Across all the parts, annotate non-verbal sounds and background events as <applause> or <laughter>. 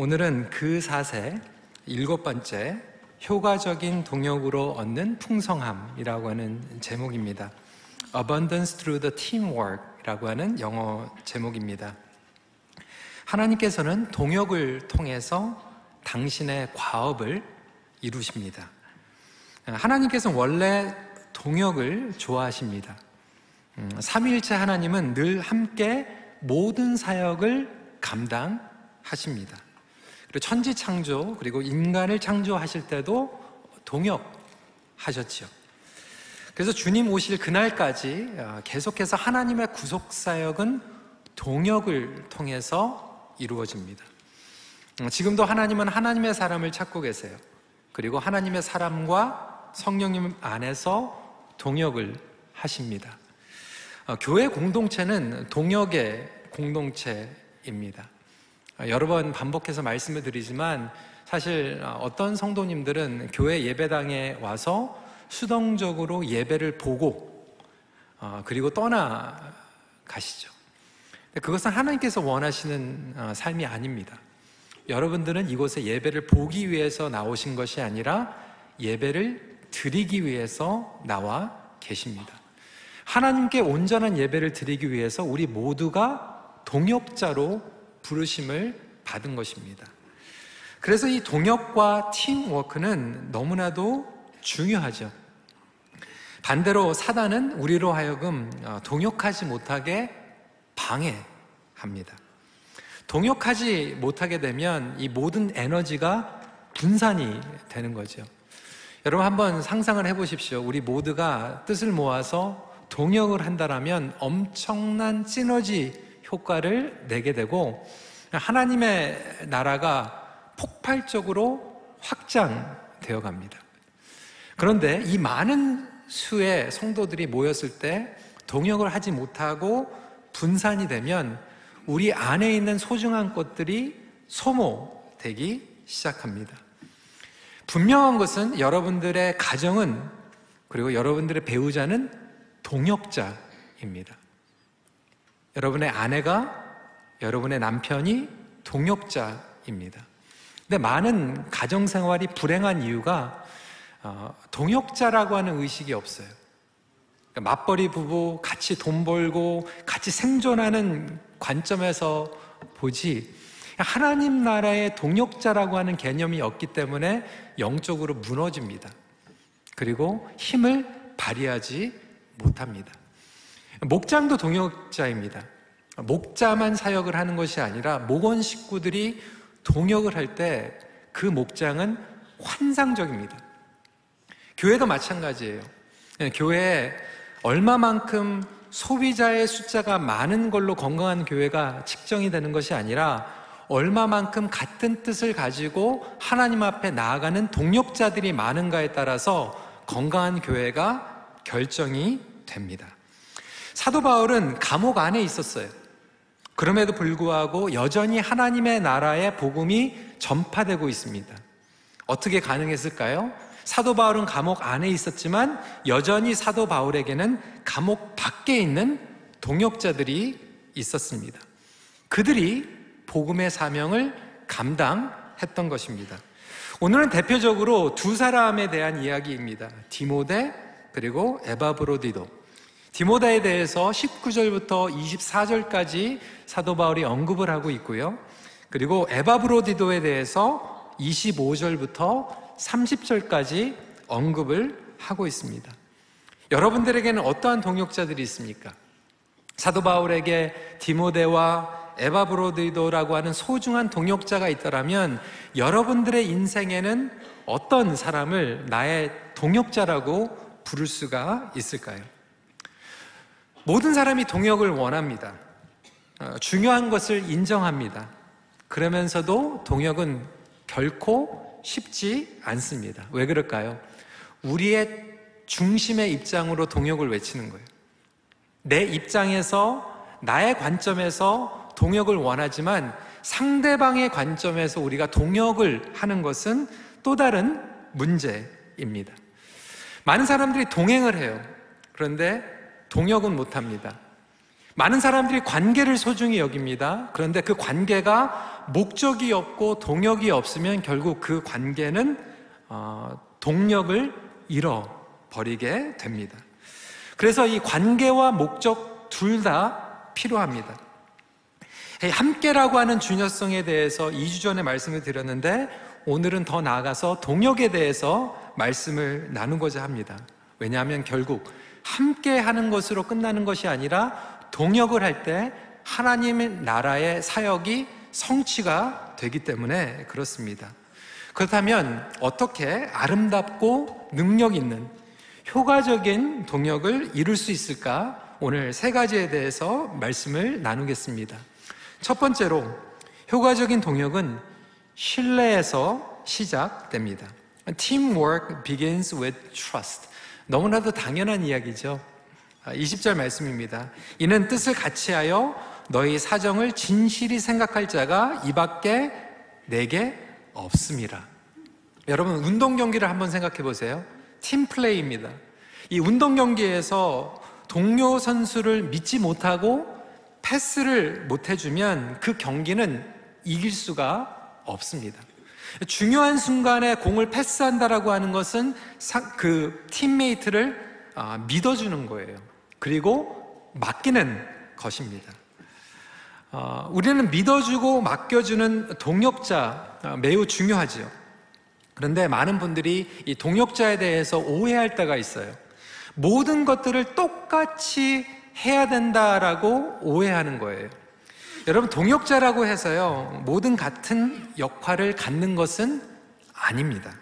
오늘은 그 사세 일곱 번째 효과적인 동역으로 얻는 풍성함이라고 하는 제목입니다. Abundance through the teamwork이라고 하는 영어 제목입니다. 하나님께서는 동역을 통해서 당신의 과업을 이루십니다. 하나님께서는 원래 동역을 좋아하십니다. 음, 삼위일체 하나님은 늘 함께 모든 사역을 감당하십니다. 그리고 천지 창조 그리고 인간을 창조하실 때도 동역하셨죠. 그래서 주님 오실 그날까지 아, 계속해서 하나님의 구속 사역은 동역을 통해서 이루어집니다. 음, 지금도 하나님은 하나님의 사람을 찾고 계세요. 그리고 하나님의 사람과 성령님 안에서 동역을 하십니다. 어, 교회 공동체는 동역의 공동체입니다. 어, 여러 번 반복해서 말씀을 드리지만 사실 어, 어떤 성도님들은 교회 예배당에 와서 수동적으로 예배를 보고 그리고 떠나 가시죠. 그것은 하나님께서 원하시는 삶이 아닙니다. 여러분들은 이곳에 예배를 보기 위해서 나오신 것이 아니라 예배를 드리기 위해서 나와 계십니다. 하나님께 온전한 예배를 드리기 위해서 우리 모두가 동역자로 부르심을 받은 것입니다. 그래서 이 동역과 팀워크는 너무나도 중요하죠. 반대로 사단은 우리로 하여금 어, 동역하지 못하게 방해합니다. 동역하지 못하게 되면 이 모든 에너지가 분산이 되는 거죠. 여러분 한번 상상을 해보십시오. 우리 모두가 뜻을 모아서 동역을 한다라면 엄청난 시너지 효과를 내게 되고 하나님의 나라가 폭발적으로 확장되어 갑니다. 그런데 이 많은 수의 성도들이 모였을 때 동역을 하지 못하고 분산이 되면 우리 안에 있는 소중한 것들이 소모되기 시작합니다. 분명한 것은 여러분들의 가정은 그리고 여러분들의 배우자는 동역자입니다. 여러분의 아내가 여러분의 남편이 동역자입니다. 근데 많은 가정 생활이 불행한 이유가 어, 동역자라고 하는 의식이 없어요. 그러니까 맞벌이 부부 같이 돈 벌고 같이 생존하는 관점에서 보지 하나님 나라의 동역자라고 하는 개념이 없기 때문에 영적으로 무너집니다. 그리고 힘을 발휘하지 못합니다. 목장도 동역자입니다. 목자만 사역을 하는 것이 아니라 목원 식구들이 동역을 할 때 그 목장은 환상적입니다. 교회도 마찬가지예요. 네, 교회에 얼마만큼 소비자의 숫자가 많은 걸로 건강한 교회가 측정이 되는 것이 아니라 얼마만큼 같은 뜻을 가지고 하나님 앞에 나아가는 동역자들이 많은가에 따라서 건강한 교회가 결정이 됩니다. 사도 바울은 감옥 안에 있었어요. 그럼에도 불구하고 여전히 하나님의 나라의 복음이 전파되고 있습니다. 어떻게 가능했을까요? 사도 바울은 감옥 안에 있었지만 여전히 사도 바울에게는 감옥 밖에 있는 동역자들이 있었습니다. 그들이 복음의 사명을 감당했던 것입니다. 오늘은 대표적으로 두 사람에 대한 이야기입니다. 디모데 그리고 에바브로디도. 디모다에 대해서 19절부터 24절까지 사도 바울이 언급을 하고 있고요. 그리고 에바브로디도에 대해서 25절부터 30절까지 언급을 하고 있습니다. 여러분들에게는 어떠한 동역자들이 있습니까? 사도 바울에게 디모데와 에바브로디도라고 하는 소중한 동역자가 있더라면 여러분들의 인생에는 어떤 사람을 나의 동역자라고 부를 수가 있을까요? 모든 사람이 동역을 원합니다. 어, 중요한 것을 인정합니다. 그러면서도 동역은 결코 쉽지 않습니다. 왜 그럴까요? 우리의 중심의 입장으로 동역을 외치는 거예요. 내 입장에서, 나의 관점에서 동역을 원하지만 상대방의 관점에서 우리가 동역을 하는 것은 또 다른 문제입니다. 많은 사람들이 동행을 해요. 그런데 동역은 못합니다. 많은 사람들이 관계를 소중히 여깁니다. 그런데 그 관계가 목적이 없고 동력이 없으면 결국 그 관계는 어, 동력을 잃어버리게 됩니다. 그래서 이 관계와 목적 둘 다 필요합니다. 함께라고 하는 중요성에 대해서 2주 전에 말씀을 드렸는데 오늘은 더 나아가서 동역에 대해서 말씀을 나누고자 합니다. 왜냐하면 결국 함께 하는 것으로 끝나는 것이 아니라 동역을 할 때 하나님의 나라의 사역이 성취가 되기 때문에 그렇습니다. 그렇다면 어떻게 아름답고 능력 있는 효과적인 동역을 이룰 수 있을까? 오늘 세 가지에 대해서 말씀을 나누겠습니다. 첫 번째로 효과적인 동역은 신뢰에서 시작됩니다. Teamwork begins with trust. 너무나도 당연한 이야기죠. 20절 아, 말씀입니다. 이는 뜻을 같이 하여 너희 사정을 진실히 생각할 자가 이 밖에 내게 없습니다. 여러분, 운동 경기를 한번 생각해 보세요. 팀플레이입니다. 이 운동 경기에서 동료 선수를 믿지 못하고 패스를 못 해주면 그 경기는 이길 수가 없습니다. 중요한 순간에 공을 패스한다라고 하는 것은 그 팀메이트를 아, 믿어주는 거예요. 그리고 맡기는 것입니다. 어, 우리는 믿어주고 맡겨주는 동역자 어, 매우 중요하지요. 그런데 많은 분들이 이 동역자에 대해서 오해할 때가 있어요. 모든 것들을 똑같이 해야 된다라고 오해하는 거예요. 여러분, 동역자라고 해서요, 모든 같은 역할을 갖는 것은 아닙니다.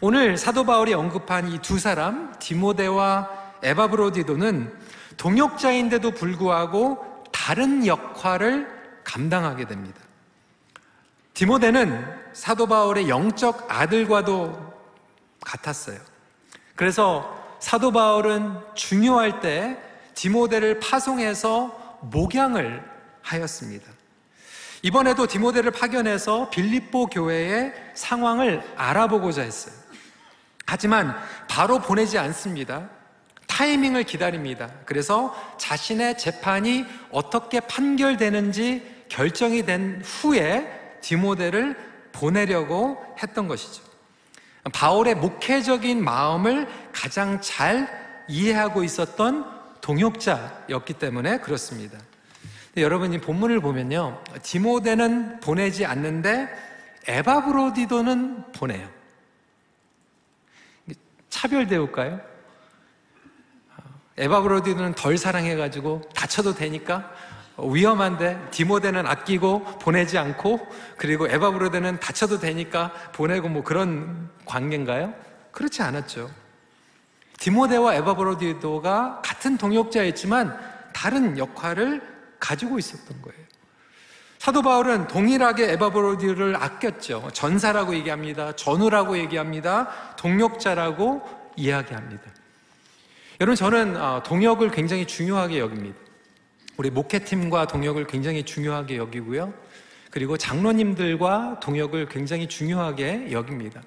오늘 사도 바울이 언급한 이 두 사람, 디모데와 에바브로디도는 동역자인데도 불구하고 다른 역할을 감당하게 됩니다. 디모데는 사도 바울의 영적 아들과도 같았어요. 그래서 사도 바울은 중요할 때 디모데를 파송해서 목양을 하였습니다. 이번에도 디모데를 파견해서 빌립보 교회의 상황을 알아보고자 했어요. 하지만 바로 보내지 않습니다. 타이밍을 기다립니다. 그래서 자신의 재판이 어떻게 판결되는지 결정이 된 후에 디모데를 보내려고 했던 것이죠. 바울의 목회적인 마음을 가장 잘 이해하고 있었던 동역자였기 때문에 그렇습니다. 여러분 이 본문을 보면요. 디모데는 보내지 않는데 에바브로디도는 보내요. 차별대우일까요? 에바브로디는 덜 사랑해가지고 다쳐도 되니까 위험한데 디모데는 아끼고 보내지 않고 그리고 에바브로데는 다쳐도 되니까 보내고 뭐 그런 관계인가요? 그렇지 않았죠. 디모데와 에바브로디도가 같은 동역자였지만 다른 역할을 가지고 있었던 거예요. 사도 바울은 동일하게 에바브로디를 아꼈죠. 전사라고 얘기합니다. 전우라고 얘기합니다. 동역자라고 이야기합니다. 여러분 저는 어, 동역을 굉장히 중요하게 여깁니다. 우리 목회팀과 동역을 굉장히 중요하게 여기고요. 그리고 장로님들과 동역을 굉장히 중요하게 여깁니다.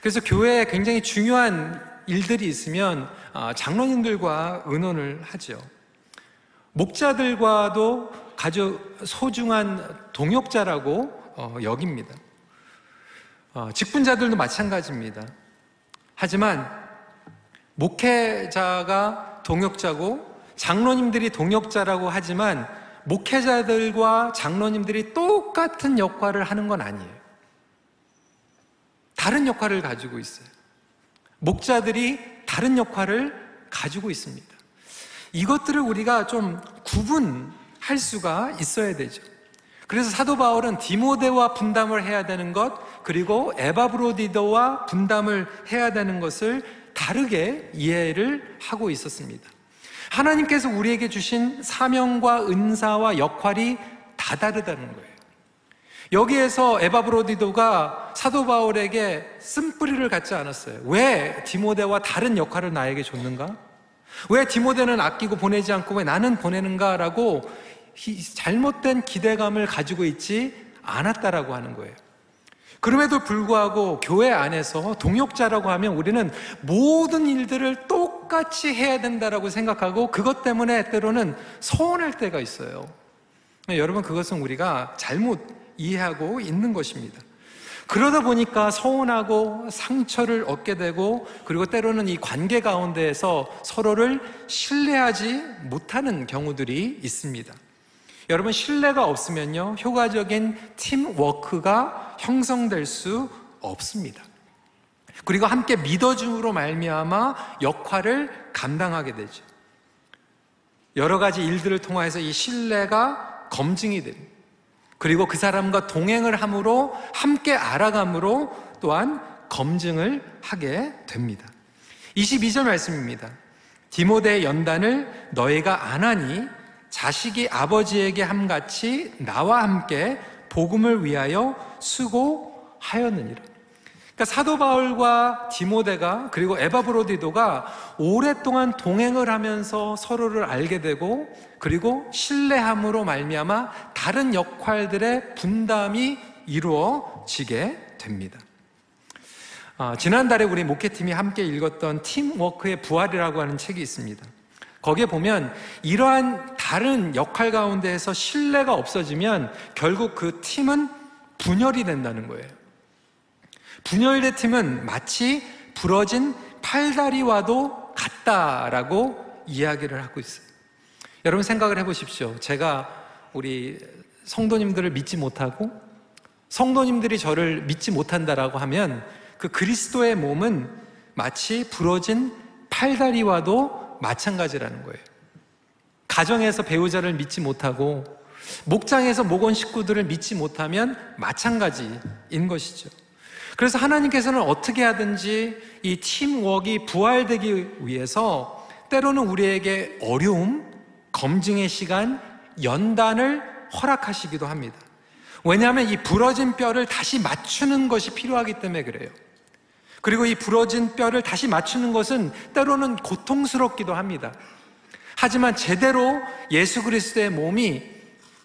그래서 교회에 굉장히 중요한 일들이 있으면 어, 장로님들과 의논을 하죠. 목자들과도 아주 소중한 동역자라고 어, 여깁니다. 직분자들도 마찬가지입니다. 하지만 목회자가 동역자고 장로님들이 동역자라고 하지만 목회자들과 장로님들이 똑같은 역할을 하는 건 아니에요. 다른 역할을 가지고 있어요. 목자들이 다른 역할을 가지고 있습니다. 이것들을 우리가 좀 구분할 수가 있어야 되죠. 그래서 사도 바울은 디모데와 분담을 해야 되는 것, 그리고 에바브로디도와 분담을 해야 되는 것을 다르게 이해를 하고 있었습니다. 하나님께서 우리에게 주신 사명과 은사와 역할이 다 다르다는 거예요. 여기에서 에바브로디도가 사도 바울에게 쓴뿌리를 갖지 않았어요. 왜 디모데와 다른 역할을 나에게 줬는가? 왜 디모데는 아끼고 보내지 않고 왜 나는 보내는가라고 잘못된 기대감을 가지고 있지 않았다라고 하는 거예요. 그럼에도 불구하고 교회 안에서 동역자라고 하면 우리는 모든 일들을 똑 똑같이 해야 된다라고 생각하고 그것 때문에 때로는 서운할 때가 있어요. 여러분, 그것은 우리가 잘못 이해하고 있는 것입니다. 그러다 보니까 서운하고 상처를 얻게 되고 그리고 때로는 이 관계 가운데에서 서로를 신뢰하지 못하는 경우들이 있습니다. 여러분, 신뢰가 없으면요, 효과적인 팀워크가 형성될 수 없습니다. 그리고 함께 믿어줌으로 말미암아 역할을 감당하게 되죠. 여러 가지 일들을 통해서 이 신뢰가 검증이 됩니다. 그리고 그 사람과 동행을 함으로 함께 알아감으로 또한 검증을 하게 됩니다. 22절 말씀입니다. 디모데 연단을 너희가 안 하니 자식이 아버지에게 함같이 나와 함께 복음을 위하여 수고하였느니라. 그러니까 사도 바울과 디모데가 그리고 에바브로디도가 오랫동안 동행을 하면서 서로를 알게 되고 그리고 신뢰함으로 말미암아 다른 역할들의 분담이 이루어지게 됩니다. 아, 지난달에 우리 목회팀이 함께 읽었던 팀워크의 부활이라고 하는 책이 있습니다. 거기에 보면 이러한 다른 역할 가운데에서 신뢰가 없어지면 결국 그 팀은 분열이 된다는 거예요. 분열된 팀은 마치 부러진 팔다리와도 같다라고 이야기를 하고 있어요. 여러분 생각을 해보십시오. 제가 우리 성도님들을 믿지 못하고 성도님들이 저를 믿지 못한다라고 하면 그 그리스도의 몸은 마치 부러진 팔다리와도 마찬가지라는 거예요. 가정에서 배우자를 믿지 못하고 목장에서 목원 식구들을 믿지 못하면 마찬가지인 것이죠. 그래서 하나님께서는 어떻게 하든지 이 팀워크가 부활되기 위해서 때로는 우리에게 어려움, 검증의 시간, 연단을 허락하시기도 합니다. 왜냐하면 이 부러진 뼈를 다시 맞추는 것이 필요하기 때문에 그래요. 그리고 이 부러진 뼈를 다시 맞추는 것은 때로는 고통스럽기도 합니다. 하지만 제대로 예수 그리스도의 몸이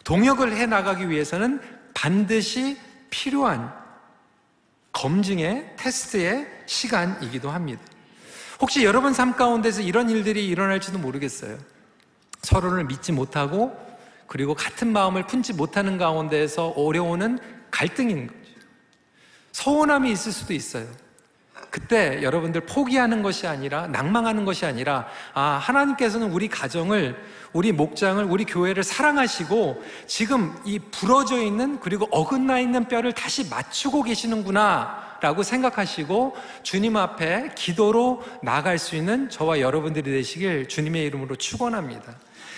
동역을 해 나가기 위해서는 반드시 필요한 검증의 테스트의 시간이기도 합니다. 혹시 여러분 삶 가운데서 이런 일들이 일어날지도 모르겠어요. 서로를 믿지 못하고 그리고 같은 마음을 품지 못하는 가운데에서 어려우는 갈등인 거죠. 서운함이 있을 수도 있어요. 그때 여러분들 포기하는 것이 아니라 낭망하는 것이 아니라 아 하나님께서는 우리 가정을 우리 목장을 우리 교회를 사랑하시고 지금 이 부러져 있는 그리고 어긋나 있는 뼈를 다시 맞추고 계시는구나 라고 생각하시고 주님 앞에 기도로 나갈 수 있는 저와 여러분들이 되시길 주님의 이름으로 축원합니다.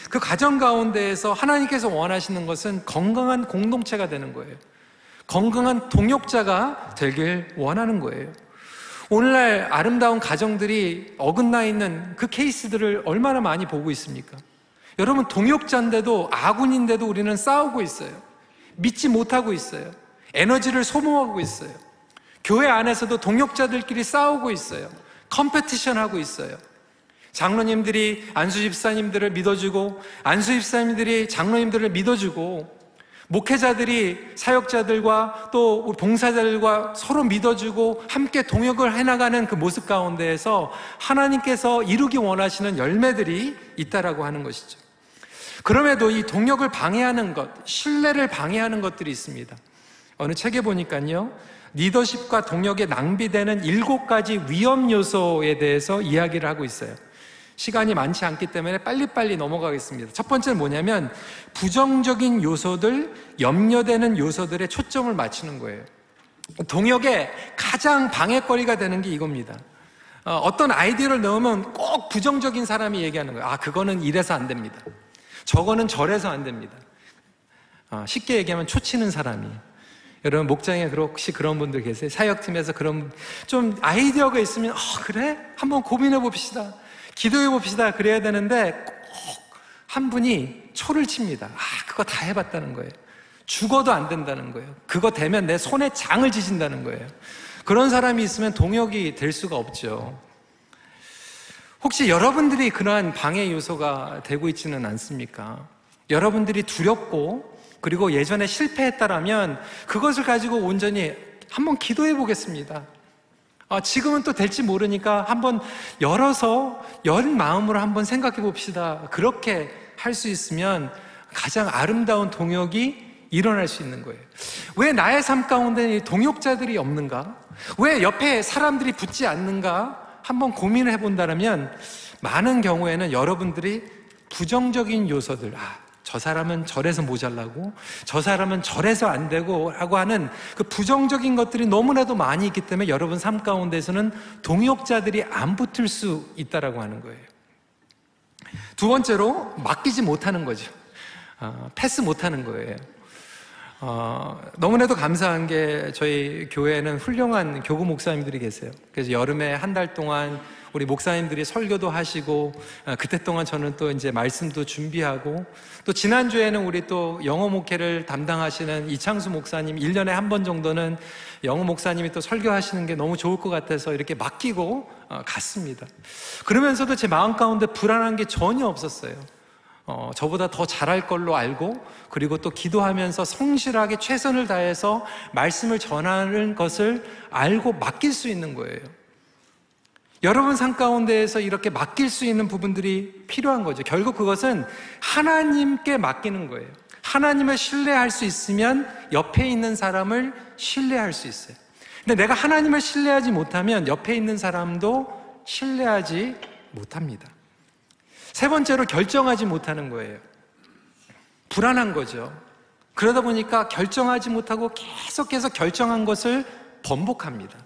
그 가정 가운데에서 하나님께서 원하시는 것은 건강한 공동체가 되는 거예요. 건강한 동역자가 되길 원하는 거예요. 오늘날 아름다운 가정들이 어긋나 있는 그 케이스들을 얼마나 많이 보고 있습니까? 여러분, 동역자인데도 아군인데도 우리는 싸우고 있어요. 믿지 못하고 있어요. 에너지를 소모하고 있어요. 교회 안에서도 동역자들끼리 싸우고 있어요. competition 하고 있어요. 장로님들이 안수 집사님들을 믿어주고, 안수 집사님들이 장로님들을 믿어주고, 목회자들이 사역자들과 또 봉사자들과 서로 믿어주고 함께 동역을 해나가는 그 모습 가운데에서 하나님께서 이루기 원하시는 열매들이 있다라고 하는 것이죠. 그럼에도 이 동역을 방해하는 것, 신뢰를 방해하는 것들이 있습니다. 어느 책에 보니까요, 리더십과 동역에 낭비되는 일곱 가지 위험 요소에 대해서 이야기를 하고 있어요. 시간이 많지 않기 때문에 빨리빨리 넘어가겠습니다. 첫 번째는 뭐냐면 부정적인 요소들, 염려되는 요소들에 초점을 맞추는 거예요. 동역에 가장 방해거리가 되는 게 이겁니다. 어, 떤 아이디어를 넣으면 꼭 부정적인 사람이 얘기하는 거예요. 아, 그거는 이래서 안 됩니다. 저거는 저래서 안 됩니다. 어, 쉽게 얘기하면 초치는 사람이. 여러분 목장에 혹시 그런 분들 계세요? 사역팀에서 그런 좀 아이디어가 있으면 어, 그래? 한번 고민해 봅시다. 기도해 봅시다. 그래야 되는데 꼭 한 분이 초를 칩니다. 아, 그거 다 해봤다는 거예요. 죽어도 안 된다는 거예요. 그거 되면 내 손에 장을 지진다는 거예요. 그런 사람이 있으면 동역이 될 수가 없죠. 혹시 여러분들이 그러한 방해 요소가 되고 있지는 않습니까? 여러분들이 두렵고 그리고 예전에 실패했다라면 그것을 가지고 온전히 한번 기도해 보겠습니다. 아, 지금은 또 될지 모르니까 한번 열어서 연 마음으로 한번 생각해 봅시다. 그렇게 할 수 있으면 가장 아름다운 동역이 일어날 수 있는 거예요. 왜 나의 삶 가운데 동역자들이 없는가? 왜 옆에 사람들이 붙지 않는가? 한번 고민을 해본다면 많은 경우에는 여러분들이 부정적인 요소들, 아, 저 사람은 저래서 모자라고, 저 사람은 저래서 안 되고, 라고 하는 그 부정적인 것들이 너무나도 많이 있기 때문에 여러분 삶 가운데서는 동역자들이 안 붙을 수 있다라고 하는 거예요. 두 번째로, 맡기지 못하는 거죠. 어, 패스 못하는 거예요. 어, 너무나도 감사한 게 저희 교회에는 훌륭한 교구 목사님들이 계세요. 그래서 여름에 한 달 동안 우리 목사님들이 설교도 하시고 어, 그때 동안 저는 또 이제 말씀도 준비하고 또 지난주에는 우리 또 영어 목회를 담당하시는 이창수 목사님 1년에 한 번 정도는 영어 목사님이 또 설교하시는 게 너무 좋을 것 같아서 이렇게 맡기고 어, 갔습니다. 그러면서도 제 마음 가운데 불안한 게 전혀 없었어요. 어, 저보다 더 잘할 걸로 알고 그리고 또 기도하면서 성실하게 최선을 다해서 말씀을 전하는 것을 알고 맡길 수 있는 거예요. 여러분 삶 가운데에서 이렇게 맡길 수 있는 부분들이 필요한 거죠. 결국 그것은 하나님께 맡기는 거예요. 하나님을 신뢰할 수 있으면 옆에 있는 사람을 신뢰할 수 있어요. 근데 내가 하나님을 신뢰하지 못하면 옆에 있는 사람도 신뢰하지 못합니다. 세 번째로 결정하지 못하는 거예요. 불안한 거죠. 그러다 보니까 결정하지 못하고 계속해서 결정한 것을 번복합니다.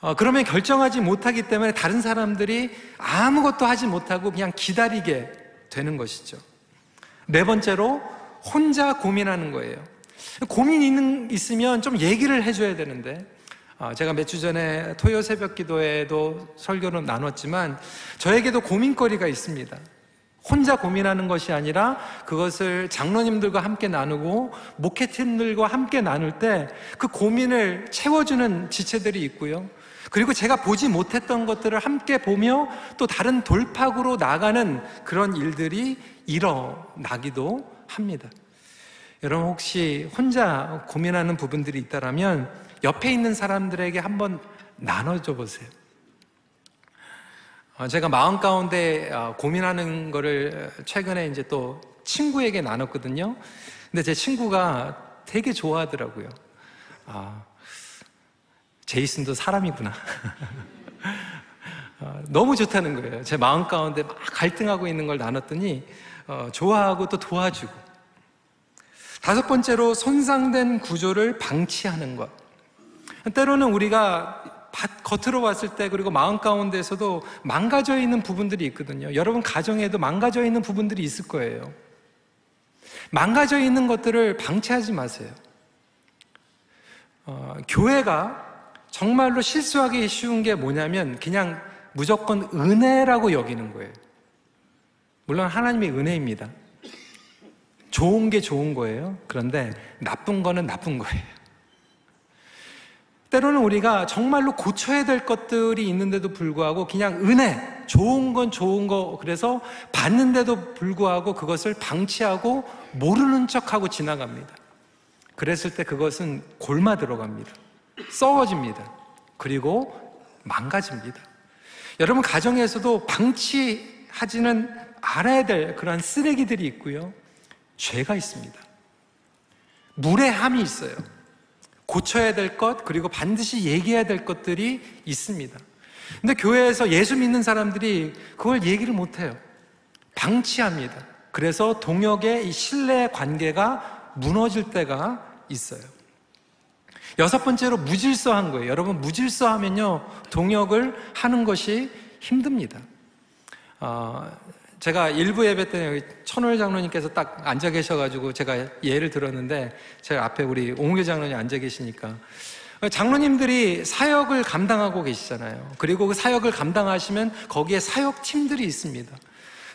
어, 그러면 결정하지 못하기 때문에 다른 사람들이 아무것도 하지 못하고 그냥 기다리게 되는 것이죠. 네 번째로 혼자 고민하는 거예요. 고민 있는, 있으면 좀 얘기를 해줘야 되는데 어, 제가 몇 주 전에 토요 새벽 기도에도 설교를 나눴지만 저에게도 고민거리가 있습니다. 혼자 고민하는 것이 아니라 그것을 장로님들과 함께 나누고 목회팀들과 함께 나눌 때 그 고민을 채워주는 지체들이 있고요. 그리고 제가 보지 못했던 것들을 함께 보며 또 다른 돌파구로 나가는 그런 일들이 일어나기도 합니다. 여러분 혹시 혼자 고민하는 부분들이 있다면 옆에 있는 사람들에게 한번 나눠줘 보세요. 어, 제가 마음 가운데 어, 고민하는 거를 최근에 이제 또 친구에게 나눴거든요. 근데 제 친구가 되게 좋아하더라고요. 아, 제이슨도 사람이구나. <laughs> 어, 너무 좋다는 거예요. 제 마음 가운데 막 갈등하고 있는 걸 나눴더니 좋아하고 또 도와주고. 다섯 번째로 손상된 구조를 방치하는 것. 때로는 우리가 겉으로 봤을 때 그리고 마음 가운데서도 망가져 있는 부분들이 있거든요. 여러분 가정에도 망가져 있는 부분들이 있을 거예요. 망가져 있는 것들을 방치하지 마세요. 어, 교회가 정말로 실수하기 쉬운 게 뭐냐면 그냥 무조건 은혜라고 여기는 거예요. 물론 하나님의 은혜입니다. 좋은 게 좋은 거예요. 그런데 나쁜 거는 나쁜 거예요. 때로는 우리가 정말로 고쳐야 될 것들이 있는데도 불구하고 그냥 은혜, 좋은 건 좋은 거, 그래서 받는데도 불구하고 그것을 방치하고 모르는 척하고 지나갑니다. 그랬을 때 그것은 골마 들어갑니다. 썩어집니다. 그리고 망가집니다. 여러분, 가정에서도 방치하지는 알아야 될 그러한 쓰레기들이 있고요. 죄가 있습니다. 무례함이 있어요. 고쳐야 될 것, 그리고 반드시 얘기해야 될 것들이 있습니다. 근데 교회에서 예수 믿는 사람들이 그걸 얘기를 못해요. 방치합니다. 그래서 동역의 이 신뢰 관계가 무너질 때가 있어요. 여섯 번째로 무질서한 거예요. 여러분, 무질서하면요, 동역을 하는 것이 힘듭니다. 어, 제가 일부 예배 때 여기 천월 장로님께서 딱 앉아 계셔가지고 제가 예를 들었는데 제가 앞에 우리 옹교 장로님 앉아 계시니까 장로님들이 사역을 감당하고 계시잖아요. 그리고 그 사역을 감당하시면 거기에 사역 팀들이 있습니다.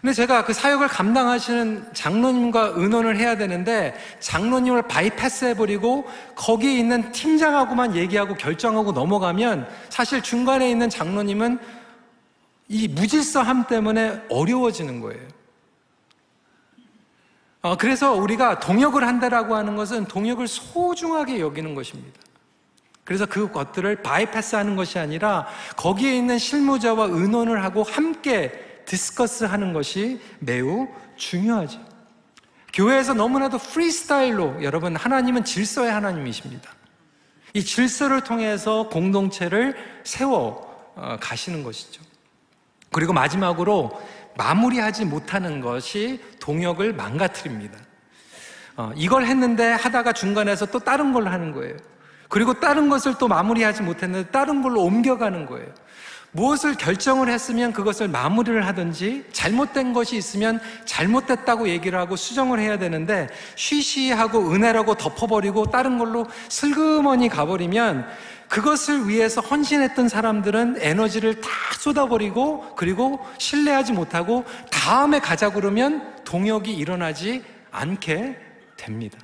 근데 제가 그 사역을 감당하시는 장로님과 의논을 해야 되는데 장로님을 바이패스 해버리고 거기에 있는 팀장하고만 얘기하고 결정하고 넘어가면 사실 중간에 있는 장로님은 이 무질서함 때문에 어려워지는 거예요. 어, 그래서 우리가 동역을 한다라고 하는 것은 동역을 소중하게 여기는 것입니다. 그래서 그 것들을 바이패스 하는 것이 아니라 거기에 있는 실무자와 의논을 하고 함께 discuss 하는 것이 매우 중요하죠. 교회에서 너무나도 프리스타일로 여러분 하나님은 질서의 하나님이십니다. 이 질서를 통해서 공동체를 세워 어, 가시는 것이죠. 그리고 마지막으로 마무리하지 못하는 것이 동역을 망가뜨립니다. 어, 이걸 했는데 하다가 중간에서 또 다른 걸 하는 거예요. 그리고 다른 것을 또 마무리하지 못했는데 다른 걸로 옮겨가는 거예요. 무엇을 결정을 했으면 그것을 마무리를 하든지 잘못된 것이 있으면 잘못됐다고 얘기를 하고 수정을 해야 되는데 쉬쉬하고 은혜라고 덮어버리고 다른 걸로 슬그머니 가버리면 그것을 위해서 헌신했던 사람들은 에너지를 다 쏟아버리고 그리고 신뢰하지 못하고 다음에 가자 그러면 동역이 일어나지 않게 됩니다.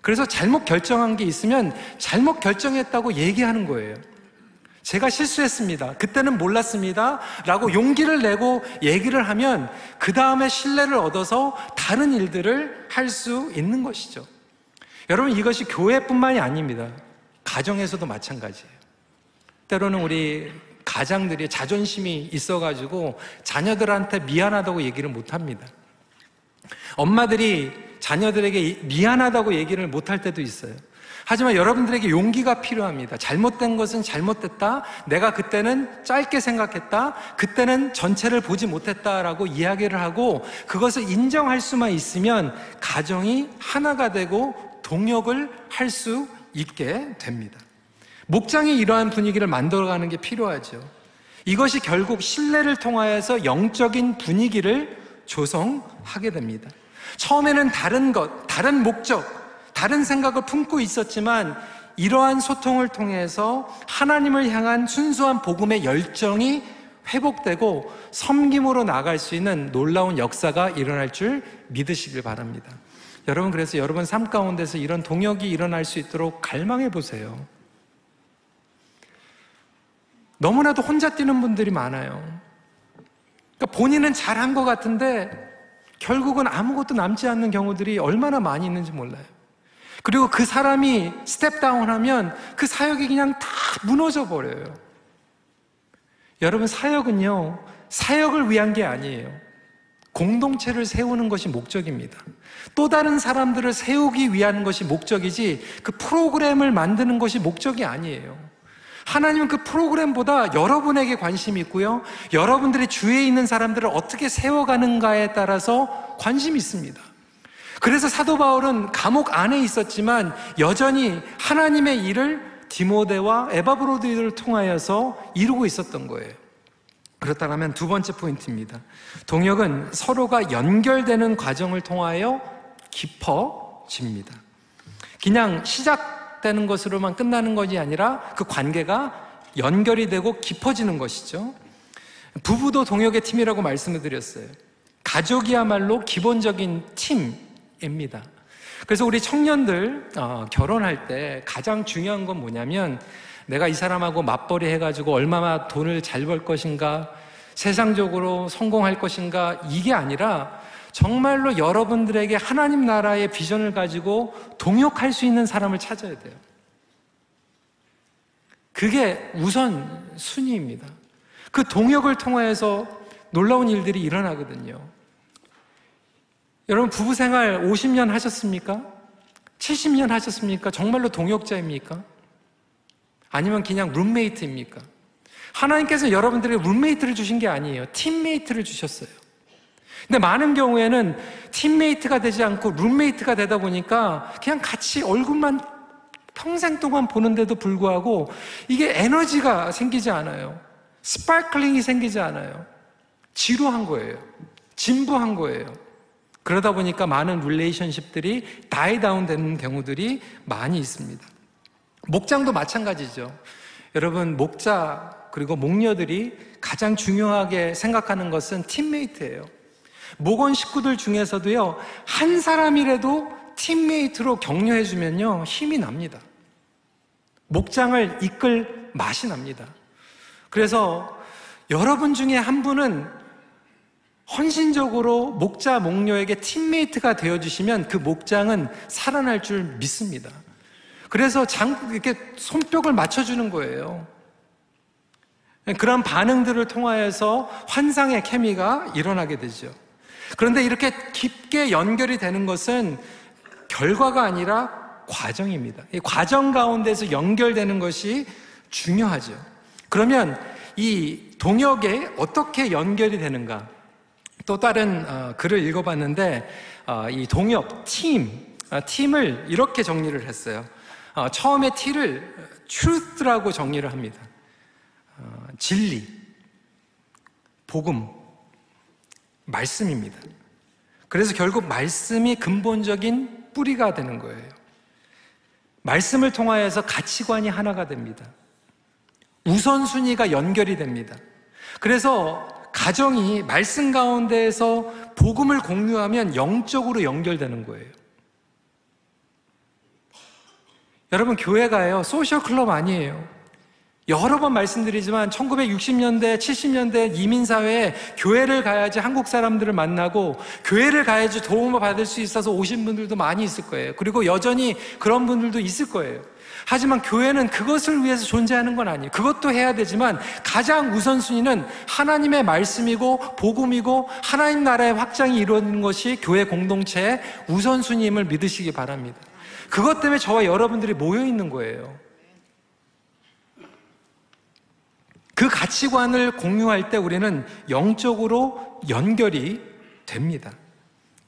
그래서 잘못 결정한 게 있으면 잘못 결정했다고 얘기하는 거예요. 제가 실수했습니다. 그때는 몰랐습니다. 라고 용기를 내고 얘기를 하면 그 다음에 신뢰를 얻어서 다른 일들을 할 수 있는 것이죠. 여러분 이것이 교회뿐만이 아닙니다. 가정에서도 마찬가지예요. 때로는 우리 가장들이 자존심이 있어가지고 자녀들한테 미안하다고 얘기를 못 합니다. 엄마들이 자녀들에게 미안하다고 얘기를 못할 때도 있어요. 하지만 여러분들에게 용기가 필요합니다. 잘못된 것은 잘못됐다. 내가 그때는 짧게 생각했다. 그때는 전체를 보지 못했다라고 이야기를 하고 그것을 인정할 수만 있으면 가정이 하나가 되고 동역을 할 수 있게 됩니다. 목장이 이러한 분위기를 만들어가는 게 필요하죠. 이것이 결국 신뢰를 통하여서 영적인 분위기를 조성하게 됩니다. 처음에는 다른 것, 다른 목적, 다른 생각을 품고 있었지만 이러한 소통을 통해서 하나님을 향한 순수한 복음의 열정이 회복되고 섬김으로 나갈 수 있는 놀라운 역사가 일어날 줄 믿으시길 바랍니다. 여러분, 그래서 여러분 삶 가운데서 이런 동역이 일어날 수 있도록 갈망해 보세요. 너무나도 혼자 뛰는 분들이 많아요. 그러니까 본인은 잘한 것 같은데 결국은 아무것도 남지 않는 경우들이 얼마나 많이 있는지 몰라요. 그리고 그 사람이 step down 하면 그 사역이 그냥 다 무너져 버려요. 여러분, 사역은요, 사역을 위한 게 아니에요. 공동체를 세우는 것이 목적입니다. 또 다른 사람들을 세우기 위한 것이 목적이지 그 프로그램을 만드는 것이 목적이 아니에요. 하나님은 그 프로그램보다 여러분에게 관심이 있고요. 여러분들의 주위에 있는 사람들을 어떻게 세워가는가에 따라서 관심이 있습니다. 그래서 사도 바울은 감옥 안에 있었지만 여전히 하나님의 일을 디모데와 에바브로드를 통하여서 이루고 있었던 거예요. 그렇다면 두 번째 포인트입니다. 동역은 서로가 연결되는 과정을 통하여 깊어집니다. 그냥 시작되는 것으로만 끝나는 것이 아니라 그 관계가 연결이 되고 깊어지는 것이죠. 부부도 동역의 팀이라고 말씀을 드렸어요. 가족이야말로 기본적인 팀, 입니다. 그래서 우리 청년들 어, 결혼할 때 가장 중요한 건 뭐냐면 내가 이 사람하고 맞벌이 해가지고 얼마나 돈을 잘 벌 것인가, 세상적으로 성공할 것인가 이게 아니라 정말로 여러분들에게 하나님 나라의 비전을 가지고 동역할 수 있는 사람을 찾아야 돼요. 그게 우선 순위입니다. 그 동역을 통해서 놀라운 일들이 일어나거든요. 여러분 부부 생활 50년 하셨습니까? 70년 하셨습니까? 정말로 동역자입니까? 아니면 그냥 룸메이트입니까? 하나님께서 여러분들에게 룸메이트를 주신 게 아니에요. teammate를 주셨어요. 근데 많은 경우에는 teammate가 되지 않고 룸메이트가 되다 보니까 그냥 같이 얼굴만 평생 동안 보는데도 불구하고 이게 에너지가 생기지 않아요. sparkling이 생기지 않아요. 지루한 거예요. 진부한 거예요. 그러다 보니까 많은 relationship들이 die down 되는 경우들이 많이 있습니다. 목장도 마찬가지죠. 여러분, 목자 그리고 목녀들이 가장 중요하게 생각하는 것은 teammate예요. 목원 식구들 중에서도요, 한 사람이라도 teammate로 격려해주면요, 힘이 납니다. 목장을 이끌 맛이 납니다. 그래서 여러분 중에 한 분은 헌신적으로 목자, 목녀에게 팀메이트가 되어주시면 그 목장은 살아날 줄 믿습니다. 그래서 장, 이렇게 손뼉을 맞춰주는 거예요. 그런 반응들을 통하여서 환상의 케미가 일어나게 되죠. 그런데 이렇게 깊게 연결이 되는 것은 결과가 아니라 과정입니다. 이 과정 가운데서 연결되는 것이 중요하죠. 그러면 이 동역에 어떻게 연결이 되는가? 또 다른 어, 글을 읽어봤는데 어, 이 동역 팀 어, 팀을 이렇게 정리를 했어요. 어, 처음에 T를 truth라고 정리를 합니다. 어, 진리, 복음, 말씀입니다. 그래서 결국 말씀이 근본적인 뿌리가 되는 거예요. 말씀을 통하여서 가치관이 하나가 됩니다. 우선순위가 연결이 됩니다. 그래서 가정이 말씀 가운데에서 복음을 공유하면 영적으로 연결되는 거예요. 여러분, 교회가요, 소셜 클럽 아니에요. 여러 번 말씀드리지만 1960년대, 70년대 이민사회에 교회를 가야지 한국 사람들을 만나고 교회를 가야지 도움을 받을 수 있어서 오신 분들도 많이 있을 거예요. 그리고 여전히 그런 분들도 있을 거예요. 하지만 교회는 그것을 위해서 존재하는 건 아니에요. 그것도 해야 되지만 가장 우선순위는 하나님의 말씀이고 복음이고 하나님 나라의 확장이 이루어지는 것이 교회 공동체의 우선순위임을 믿으시기 바랍니다. 그것 때문에 저와 여러분들이 모여 있는 거예요. 그 가치관을 공유할 때 우리는 영적으로 연결이 됩니다.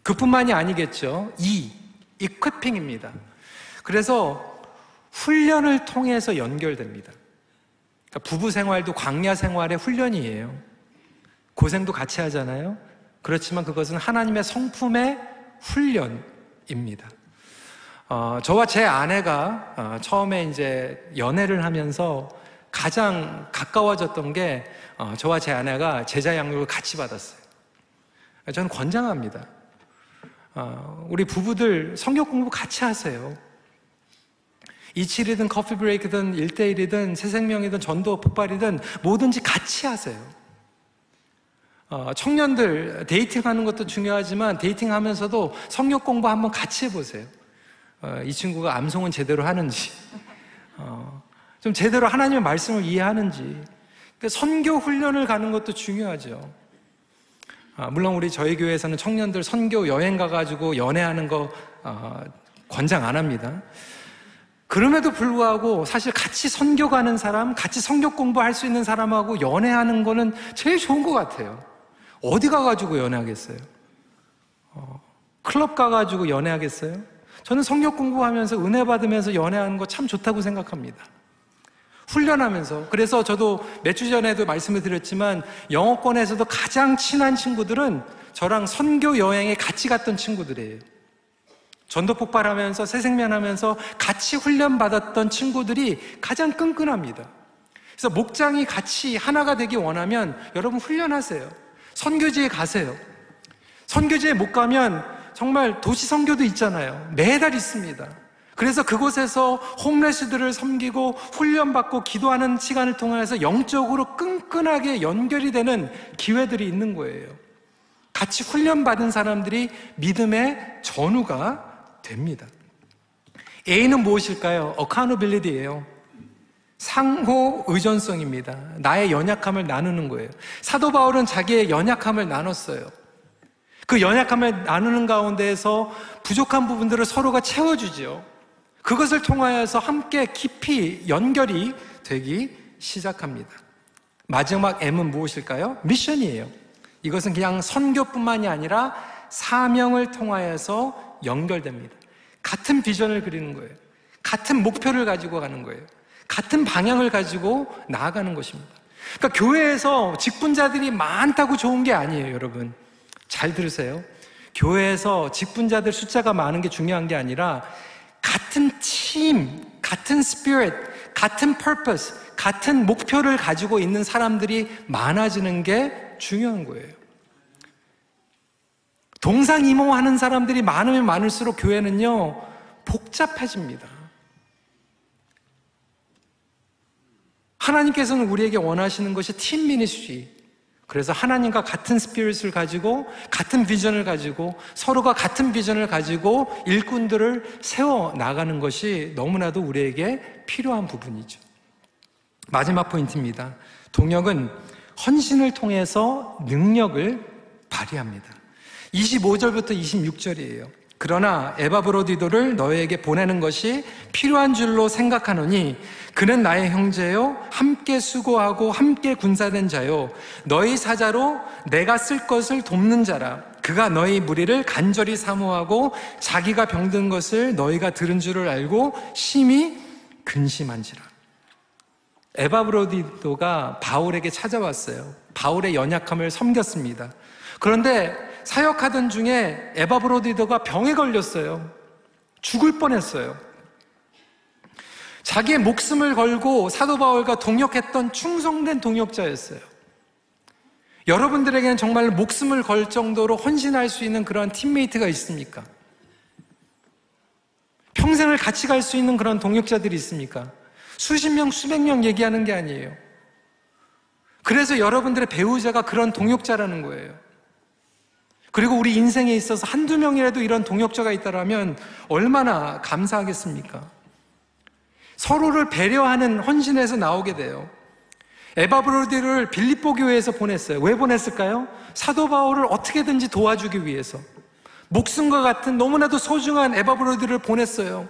그뿐만이 아니겠죠. 이, 이퀴핑입니다. 그래서 훈련을 통해서 연결됩니다. 그러니까 부부 생활도 광야 생활의 훈련이에요. 고생도 같이 하잖아요. 그렇지만 그것은 하나님의 성품의 훈련입니다. 어, 저와 제 아내가 어, 처음에 이제 연애를 하면서 가장 가까워졌던 게 어, 저와 제 아내가 제자 양육을 같이 받았어요. 저는 권장합니다. 어, 우리 부부들 성경 공부 같이 하세요. 이칠이든 coffee break든 일대일이든 새생명이든 전도 폭발이든 뭐든지 같이 하세요. 어, 청년들 dating 하는 것도 중요하지만 dating 하면서도 성경 공부 한번 같이 해보세요. 어, 이 친구가 암송은 제대로 하는지, 어, 좀 제대로 하나님의 말씀을 이해하는지. 그러니까 선교 훈련을 가는 것도 중요하죠. 아, 물론 우리 저희 교회에서는 청년들 선교 여행 가가지고 연애하는 거 어, 권장 안 합니다. 그럼에도 불구하고 사실 같이 선교 가는 사람, 같이 성격 공부할 수 있는 사람하고 연애하는 거는 제일 좋은 것 같아요. 어디 가가지고 연애하겠어요? 어, 클럽 가가지고 연애하겠어요? 저는 성격 공부하면서 은혜 받으면서 연애하는 거 참 좋다고 생각합니다. 훈련하면서 그래서 저도 몇 주 전에도 말씀을 드렸지만 영어권에서도 가장 친한 친구들은 저랑 선교 여행에 같이 갔던 친구들이에요. 전도 폭발하면서 새 생면하면서 같이 훈련받았던 친구들이 가장 끈끈합니다. 그래서 목장이 같이 하나가 되기 원하면 여러분 훈련하세요. 선교지에 가세요. 선교지에 못 가면 정말 도시 선교도 있잖아요. 매달 있습니다. 그래서 그곳에서 홈레스들을 섬기고 훈련받고 기도하는 시간을 통해서 영적으로 끈끈하게 연결이 되는 기회들이 있는 거예요. 같이 훈련받은 사람들이 믿음의 전우가 됩니다. A는 무엇일까요? accountability예요. 상호 의존성입니다. 나의 연약함을 나누는 거예요. 사도 바울은 자기의 연약함을 나눴어요. 그 연약함을 나누는 가운데에서 부족한 부분들을 서로가 채워주지요. 그것을 통하여서 함께 깊이 연결이 되기 시작합니다. 마지막 M은 무엇일까요? 미션이에요. 이것은 그냥 선교뿐만이 아니라 사명을 통하여서 연결됩니다. 같은 비전을 그리는 거예요. 같은 목표를 가지고 가는 거예요. 같은 방향을 가지고 나아가는 것입니다. 그러니까 교회에서 직분자들이 많다고 좋은 게 아니에요, 여러분. 잘 들으세요. 교회에서 직분자들 숫자가 많은 게 중요한 게 아니라 같은 팀, 같은 스피릿, 같은 퍼포스, 같은 목표를 가지고 있는 사람들이 많아지는 게 중요한 거예요. 동상이모하는 사람들이 많으면 많을수록 교회는요, 복잡해집니다. 하나님께서는 우리에게 원하시는 것이 팀 미니스트리, 그래서 하나님과 같은 스피릿을 가지고 같은 비전을 가지고 서로가 같은 비전을 가지고 일꾼들을 세워 나가는 것이 너무나도 우리에게 필요한 부분이죠. 마지막 포인트입니다. 동역은 헌신을 통해서 능력을 발휘합니다. 25절부터 26절이에요. 그러나 에바브로디도를 너에게 보내는 것이 필요한 줄로 생각하노니 그는 나의 형제요 함께 수고하고 함께 군사된 자요 너희 사자로 내가 쓸 것을 돕는 자라. 그가 너희 무리를 간절히 사모하고 자기가 병든 것을 너희가 들은 줄을 알고 심히 근심한지라. 에바브로디도가 바울에게 찾아왔어요. 바울의 연약함을 섬겼습니다. 그런데 사역하던 중에 에바 브로디더가 병에 걸렸어요. 죽을 뻔했어요. 자기의 목숨을 걸고 사도 바울과 동역했던 충성된 동역자였어요. 여러분들에게는 정말 목숨을 걸 정도로 헌신할 수 있는 그런 팀메이트가 있습니까? 평생을 같이 갈 수 있는 그런 동역자들이 있습니까? 수십 명, 수백 명 얘기하는 게 아니에요. 그래서 여러분들의 배우자가 그런 동역자라는 거예요. 그리고 우리 인생에 있어서 한두 명이라도 이런 동역자가 있다면 얼마나 감사하겠습니까? 서로를 배려하는 헌신에서 나오게 돼요. 에바브로디를 빌립보 교회에서 보냈어요. 왜 보냈을까요? 사도 바울을 어떻게든지 도와주기 위해서. 목숨과 같은 너무나도 소중한 에바브로디를 보냈어요.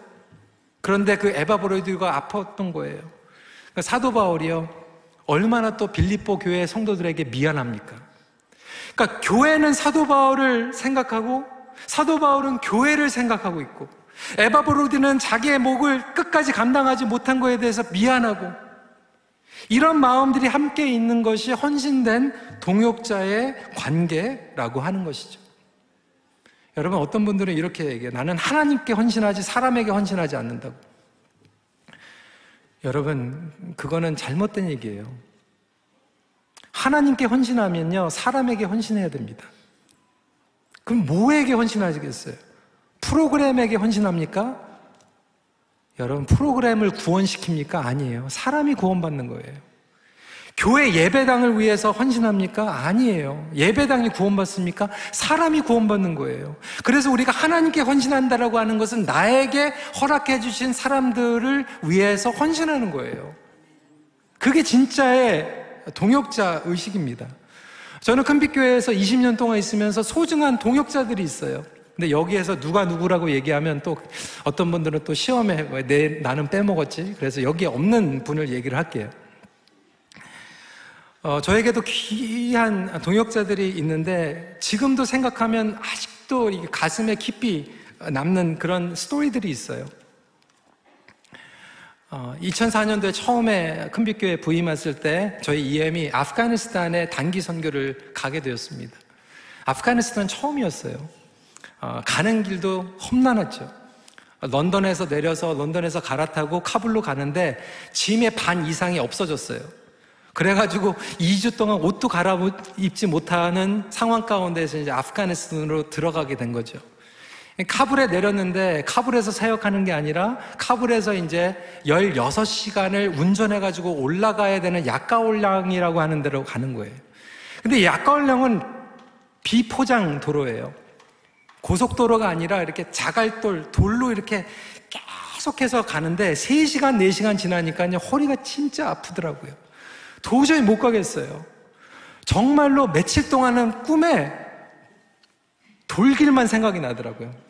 그런데 그 에바브로디가 아팠던 거예요. 그러니까 사도 바울이요. 얼마나 또 빌립보 교회 성도들에게 미안합니까? 그러니까 교회는 사도 바울을 생각하고 사도 바울은 교회를 생각하고 있고 에바브로디는 자기의 목을 끝까지 감당하지 못한 것에 대해서 미안하고 이런 마음들이 함께 있는 것이 헌신된 동역자의 관계라고 하는 것이죠. 여러분 어떤 분들은 이렇게 얘기해요. 나는 하나님께 헌신하지 사람에게 헌신하지 않는다고. 여러분 그거는 잘못된 얘기예요. 하나님께 헌신하면요, 사람에게 헌신해야 됩니다. 그럼 뭐에게 헌신하시겠어요? 프로그램에게 헌신합니까? 여러분, 프로그램을 구원시킵니까? 아니에요. 사람이 구원받는 거예요. 교회 예배당을 위해서 헌신합니까? 아니에요. 예배당이 구원받습니까? 사람이 구원받는 거예요. 그래서 우리가 하나님께 헌신한다라고 하는 것은 나에게 허락해 주신 사람들을 위해서 헌신하는 거예요. 그게 진짜의 동역자 의식입니다. 저는 큰빛교회에서 20년 동안 있으면서 소중한 동역자들이 있어요. 근데 여기에서 누가 누구라고 얘기하면 또 어떤 분들은 또 시험에 내, 나는 빼먹었지. 그래서 여기에 없는 분을 얘기를 할게요. 어, 저에게도 귀한 동역자들이 있는데 지금도 생각하면 아직도 가슴에 깊이 남는 그런 스토리들이 있어요. 어, 2004년도에 처음에 큰빛교회 부임했을 때 저희 EM이 아프가니스탄에 단기 선교를 가게 되었습니다. 아프가니스탄 처음이었어요. 어, 가는 길도 험난했죠. 런던에서 내려서 런던에서 갈아타고 카불로 가는데 짐의 반 이상이 없어졌어요. 그래가지고 2주 동안 옷도 갈아 입지 못하는 상황 가운데서 이제 아프가니스탄으로 들어가게 된 거죠. 카불에 내렸는데 카불에서 사역하는 게 아니라 카불에서 이제 16시간을 운전해 가지고 올라가야 되는 약가올량이라고 하는 데로 가는 거예요. 근데 약가올량은 비포장 도로예요. 고속도로가 아니라 이렇게 자갈돌, 돌로 이렇게 계속해서 가는데 3시간, 4시간 지나니까 허리가 진짜 아프더라고요. 도저히 못 가겠어요. 정말로 며칠 동안은 꿈에 돌길만 생각이 나더라고요.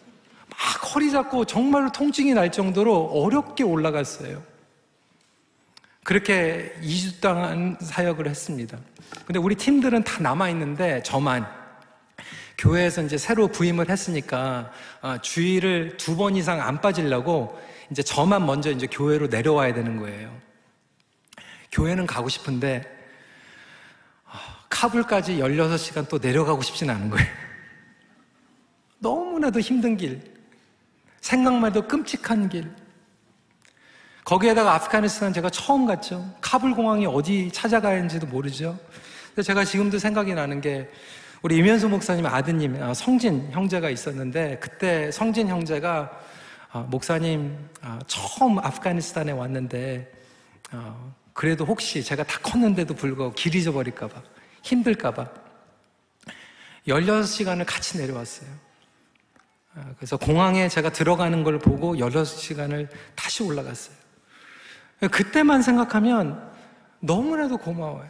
막 허리 잡고 정말로 통증이 날 정도로 어렵게 올라갔어요. 그렇게 2주 동안 사역을 했습니다. 근데 우리 팀들은 다 남아있는데 저만 교회에서 이제 새로 부임을 했으니까 아, 주의를 두 번 이상 안 빠지려고 이제 저만 먼저 이제 교회로 내려와야 되는 거예요. 교회는 가고 싶은데 아, 카불까지 16시간 또 내려가고 싶진 않은 거예요. <laughs> 너무나도 힘든 길. 생각만 해도 끔찍한 길. 거기에다가 아프가니스탄 제가 처음 갔죠. 카불 공항이 어디 찾아가야 하는지도 모르죠. 근데 제가 지금도 생각이 나는 게 우리 이면수 목사님 아드님 아, 성진 형제가 있었는데 그때 성진 형제가 아, 목사님 아, 처음 아프가니스탄에 왔는데 그래도 혹시 제가 다 컸는데도 불구하고 길 잊어버릴까봐 힘들까봐 16시간을 같이 내려왔어요. 아, 그래서 공항에 제가 들어가는 걸 보고 16시간을 다시 올라갔어요. 그때만 생각하면 너무나도 고마워요.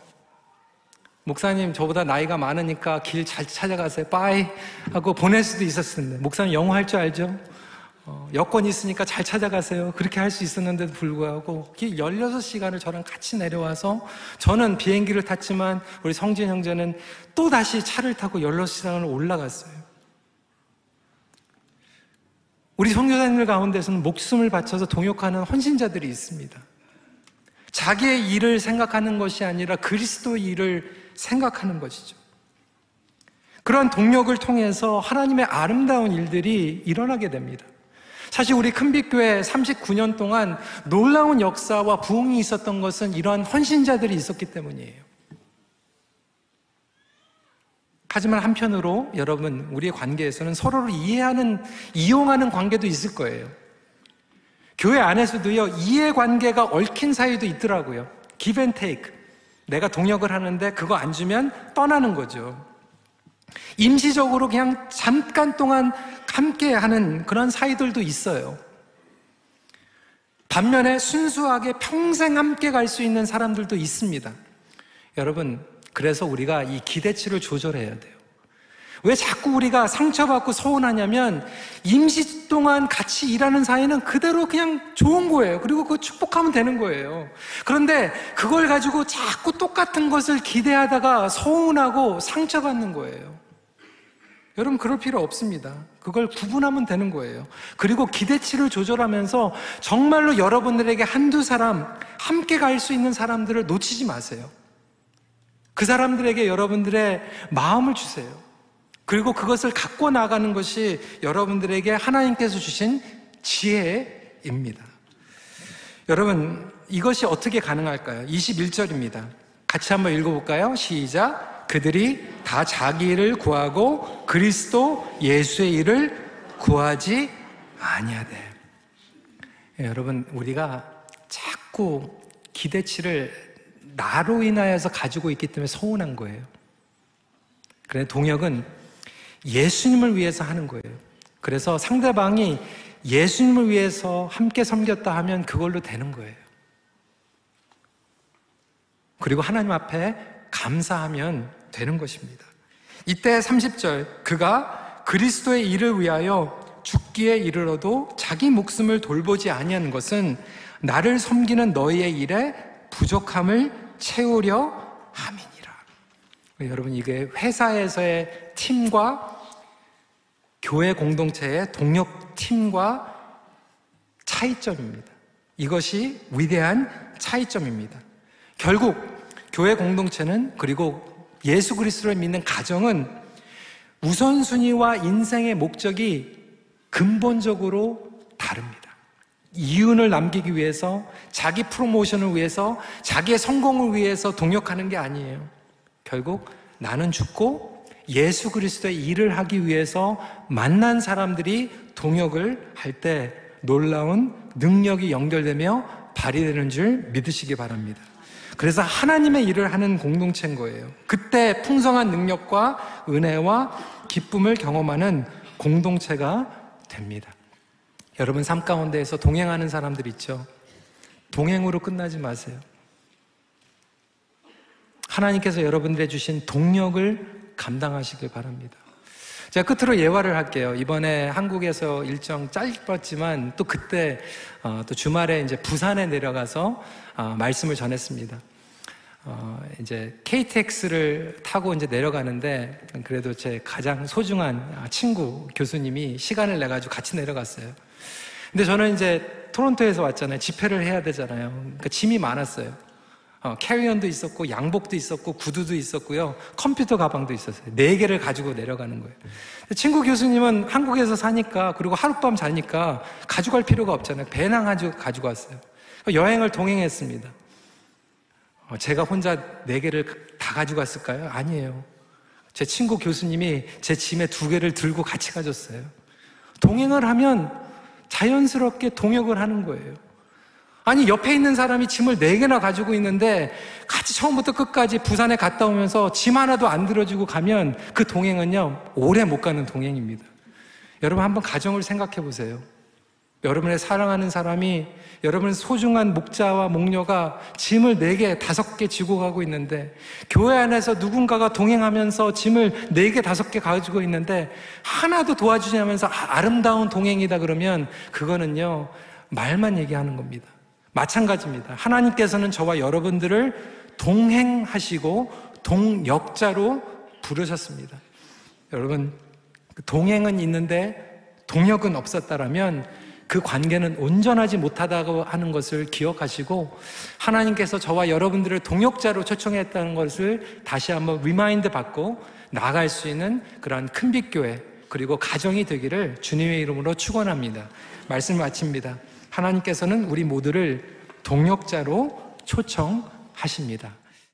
목사님, 저보다 나이가 많으니까 길 잘 찾아가세요. 빠이 하고 보낼 수도 있었을 텐데. 목사님 영어 할 줄 알죠? 어, 여건 있으니까 잘 찾아가세요. 그렇게 할 수 있었는데도 불구하고 16시간을 저랑 같이 내려와서 저는 비행기를 탔지만 우리 성진 형제는 또 다시 차를 타고 16시간을 올라갔어요. 우리 성교사님들 가운데서는 목숨을 바쳐서 동역하는 헌신자들이 있습니다. 자기의 일을 생각하는 것이 아니라 그리스도의 일을 생각하는 것이죠. 그런 동력을 통해서 하나님의 아름다운 일들이 일어나게 됩니다. 사실 우리 큰빛교회 39년 동안 놀라운 역사와 부흥이 있었던 것은 이러한 헌신자들이 있었기 때문이에요. 하지만 한편으로 여러분, 우리의 관계에서는 서로를 이해하는, 이용하는 관계도 있을 거예요. 교회 안에서도요, 이해 관계가 얽힌 사이도 있더라고요. give and take. 내가 동역을 하는데 그거 안 주면 떠나는 거죠. 임시적으로 그냥 잠깐 동안 함께 하는 그런 사이들도 있어요. 반면에 순수하게 평생 함께 갈 수 있는 사람들도 있습니다. 여러분, 그래서 우리가 이 기대치를 조절해야 돼요. 왜 자꾸 우리가 상처받고 서운하냐면 임시 동안 같이 일하는 사이는 그대로 그냥 좋은 거예요. 그리고 그 축복하면 되는 거예요. 그런데 그걸 가지고 자꾸 똑같은 것을 기대하다가 서운하고 상처받는 거예요. 여러분 그럴 필요 없습니다. 그걸 구분하면 되는 거예요. 그리고 기대치를 조절하면서 정말로 여러분들에게 한두 사람 함께 갈 수 있는 사람들을 놓치지 마세요. 그 사람들에게 여러분들의 마음을 주세요. 그리고 그것을 갖고 나가는 것이 여러분들에게 하나님께서 주신 지혜입니다. 여러분, 이것이 어떻게 가능할까요? 21절입니다. 같이 한번 읽어볼까요? 시작. 그들이 다 자기 일을 구하고 그리스도 예수의 일을 구하지 아니하되. 예, 여러분, 우리가 자꾸 기대치를 나로 인하여서 가지고 있기 때문에 서운한 거예요. 그래, 동역은 예수님을 위해서 하는 거예요. 그래서 상대방이 예수님을 위해서 함께 섬겼다 하면 그걸로 되는 거예요. 그리고 하나님 앞에 감사하면 되는 것입니다. 이때 30절, 그가 그리스도의 일을 위하여 죽기에 이르러도 자기 목숨을 돌보지 아니하는 것은 나를 섬기는 너희의 일에 부족함을 채우려 함이니라. 여러분, 이게 회사에서의 팀과 교회 공동체의 동력 팀과 차이점입니다. 이것이 위대한 차이점입니다. 결국 교회 공동체는 그리고 예수 그리스도를 믿는 가정은 우선순위와 인생의 목적이 근본적으로 다릅니다. 이윤을 남기기 위해서 자기 프로모션을 위해서 자기의 성공을 위해서 동역하는 게 아니에요. 결국 나는 죽고 예수 그리스도의 일을 하기 위해서 만난 사람들이 동역을 할 때 놀라운 능력이 연결되며 발휘되는 줄 믿으시기 바랍니다. 그래서 하나님의 일을 하는 공동체인 거예요. 그때 풍성한 능력과 은혜와 기쁨을 경험하는 공동체가 됩니다. 여러분 삶 가운데에서 동행하는 사람들 있죠? 동행으로 끝나지 마세요. 하나님께서 여러분들의 주신 동력을 감당하시길 바랍니다. 제가 끝으로 예화를 할게요. 이번에 한국에서 일정 짧았지만 또 그때 어, 또 주말에 이제 부산에 내려가서 어, 말씀을 전했습니다. 어, 이제 KTX를 타고 이제 내려가는데 그래도 제 가장 소중한 친구 교수님이 시간을 내 가지고 같이 내려갔어요. 근데 저는 이제 토론토에서 왔잖아요. 집회를 해야 되잖아요. 그러니까 짐이 많았어요. 어, 캐리언도 있었고 양복도 있었고 구두도 있었고요 컴퓨터 가방도 있었어요 네 개를 가지고 내려가는 거예요 친구 교수님은 한국에서 사니까 그리고 하룻밤 자니까 가져갈 필요가 없잖아요 배낭 가지고 가지고 왔어요 여행을 동행했습니다 어, 제가 혼자 네 개를 다 가지고 왔을까요? 아니에요 제 친구 교수님이 제 짐에 두 개를 들고 같이 가졌어요 동행을 하면 자연스럽게 동역을 하는 거예요 아니, 옆에 있는 사람이 짐을 네 개나 가지고 있는데 같이 처음부터 끝까지 부산에 갔다 오면서 짐 하나도 안 들어주고 가면 그 동행은요, 오래 못 가는 동행입니다. 여러분 한번 가정을 생각해 보세요. 여러분의 사랑하는 사람이 여러분 소중한 목자와 목녀가 짐을 네 개 다섯 개 지고 가고 있는데 교회 안에서 누군가가 동행하면서 짐을 네 개 다섯 개 가지고 있는데 하나도 도와주냐면서 아, 아름다운 동행이다 그러면 그거는요 말만 얘기하는 겁니다. 마찬가지입니다. 하나님께서는 저와 여러분들을 동행하시고 동역자로 부르셨습니다. 여러분 그 동행은 있는데 동역은 없었다라면 그 관계는 온전하지 못하다고 하는 것을 기억하시고 하나님께서 저와 여러분들을 동역자로 초청했다는 것을 다시 한번 remind 받고 나아갈 수 있는 그러한 큰빛교회 그리고 가정이 되기를 주님의 이름으로 축원합니다. 말씀 마칩니다. 하나님께서는 우리 모두를 동역자로 초청하십니다.